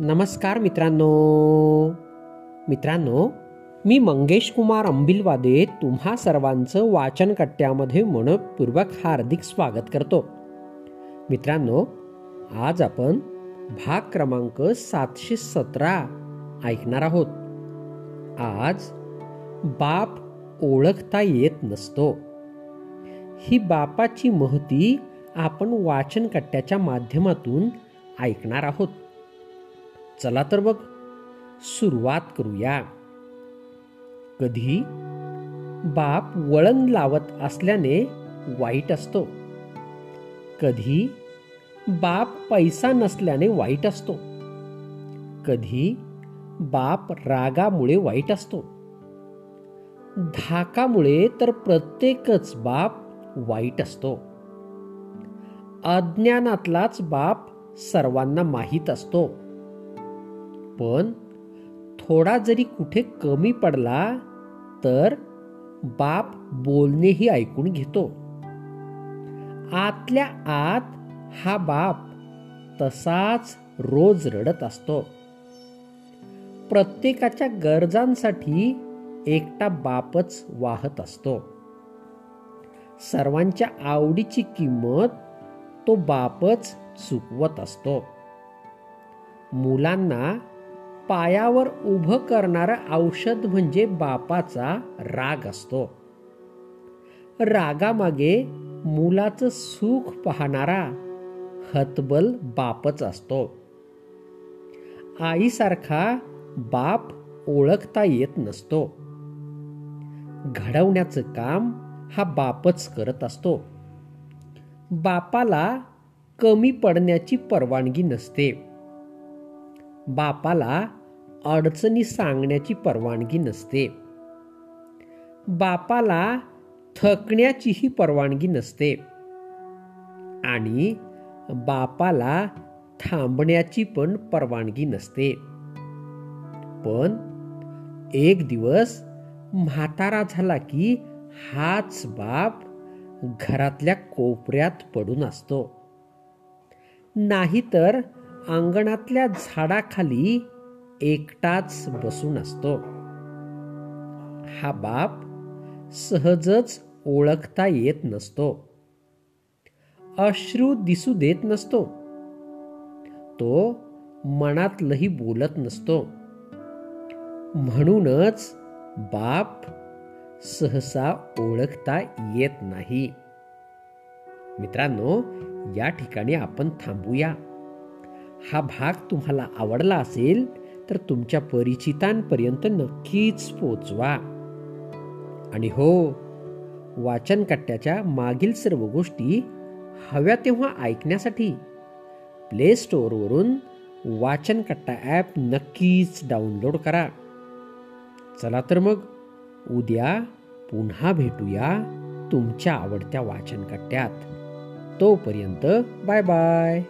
नमस्कार मित्रांनो. मित्रांनो मी मंगेश कुमार अंबिलवादे तुम्हा सर्वांचं वाचन कट्ट्यामध्ये मनपूर्वक हार्दिक स्वागत करतो. मित्रांनो आज आपण भाग क्रमांक सातशे सतरा ऐकणार आहोत. आज बाप ओळखता येत नसतो. ही बापाची महती आपण वाचन कट्ट्याच्या माध्यमातून ऐकणार आहोत. चला तर बघ. सुरुवात करूया. कधी? बाप वळण लावत असल्याने वाईट असतो. कधी? बाप पैसा नसल्याने वाईट असतो. कधी? बाप रागामुळे वाईट असतो. धाकामुळे तर प्रत्येकच बाप वाईट असतो. अज्ञानातलाच बाप सर्वांना माहीत असतो. पण थोडा जरी कुठे कमी पडला तर बाप बोलणेही ऐकून घेतो. आतल्या आत हा बाप तसाच रोज रडत असतो. प्रत्येकाच्या गरजांसाठी एकटा बापच वाहत असतो. सर्वांच्या आवडीची किंमत तो बापच चुकवत असतो. मुलांना पायावर उभं करणारं औषध म्हणजे बापाचा राग असतो. रागामागे मुलाचं सुख पाहणारा हतबल बापच असतो. आईसारखा बाप ओळखता येत नसतो. घडवण्याचं काम हा बापच करत असतो. बापाला कमी पडण्याची परवानगी नसते. बापाला अडचणी सांगण्याची परवानगी नसते. बापाला थकण्याचीही परवानगी नसते. आणि बापाला थांबण्याची पण परवानगी नसते. पण एक दिवस म्हातारा झाला की हाच बाप घरातल्या कोपऱ्यात पडून असतो. नाहीतर अंगणातल्या झाडाखाली एकटाच बसून असतो. हा बाप सहजच ओळखता येत नसतो. अश्रू दिसू देत नसतो. तो मनातलंही बोलत नसतो. म्हणूनच बाप सहसा ओळखता येत नाही. मित्रांनो या ठिकाणी आपण थांबूया. हा भाग तुम्हाला आवडला असेल तर तुमच्या परिचितांपर्यंत नक्कीच पोचवा. आणि हो वाचन कट्ट्याच्या मागील सर्व गोष्टी हव्या तेव्हा ऐकण्यासाठी प्ले स्टोअरवरून वाचन कट्टा ॲप नक्कीच डाउनलोड करा. चला तर मग उद्या पुन्हा भेटूया तुमच्या आवडत्या वाचन कट्ट्यात तोपर्यंत बाय बाय.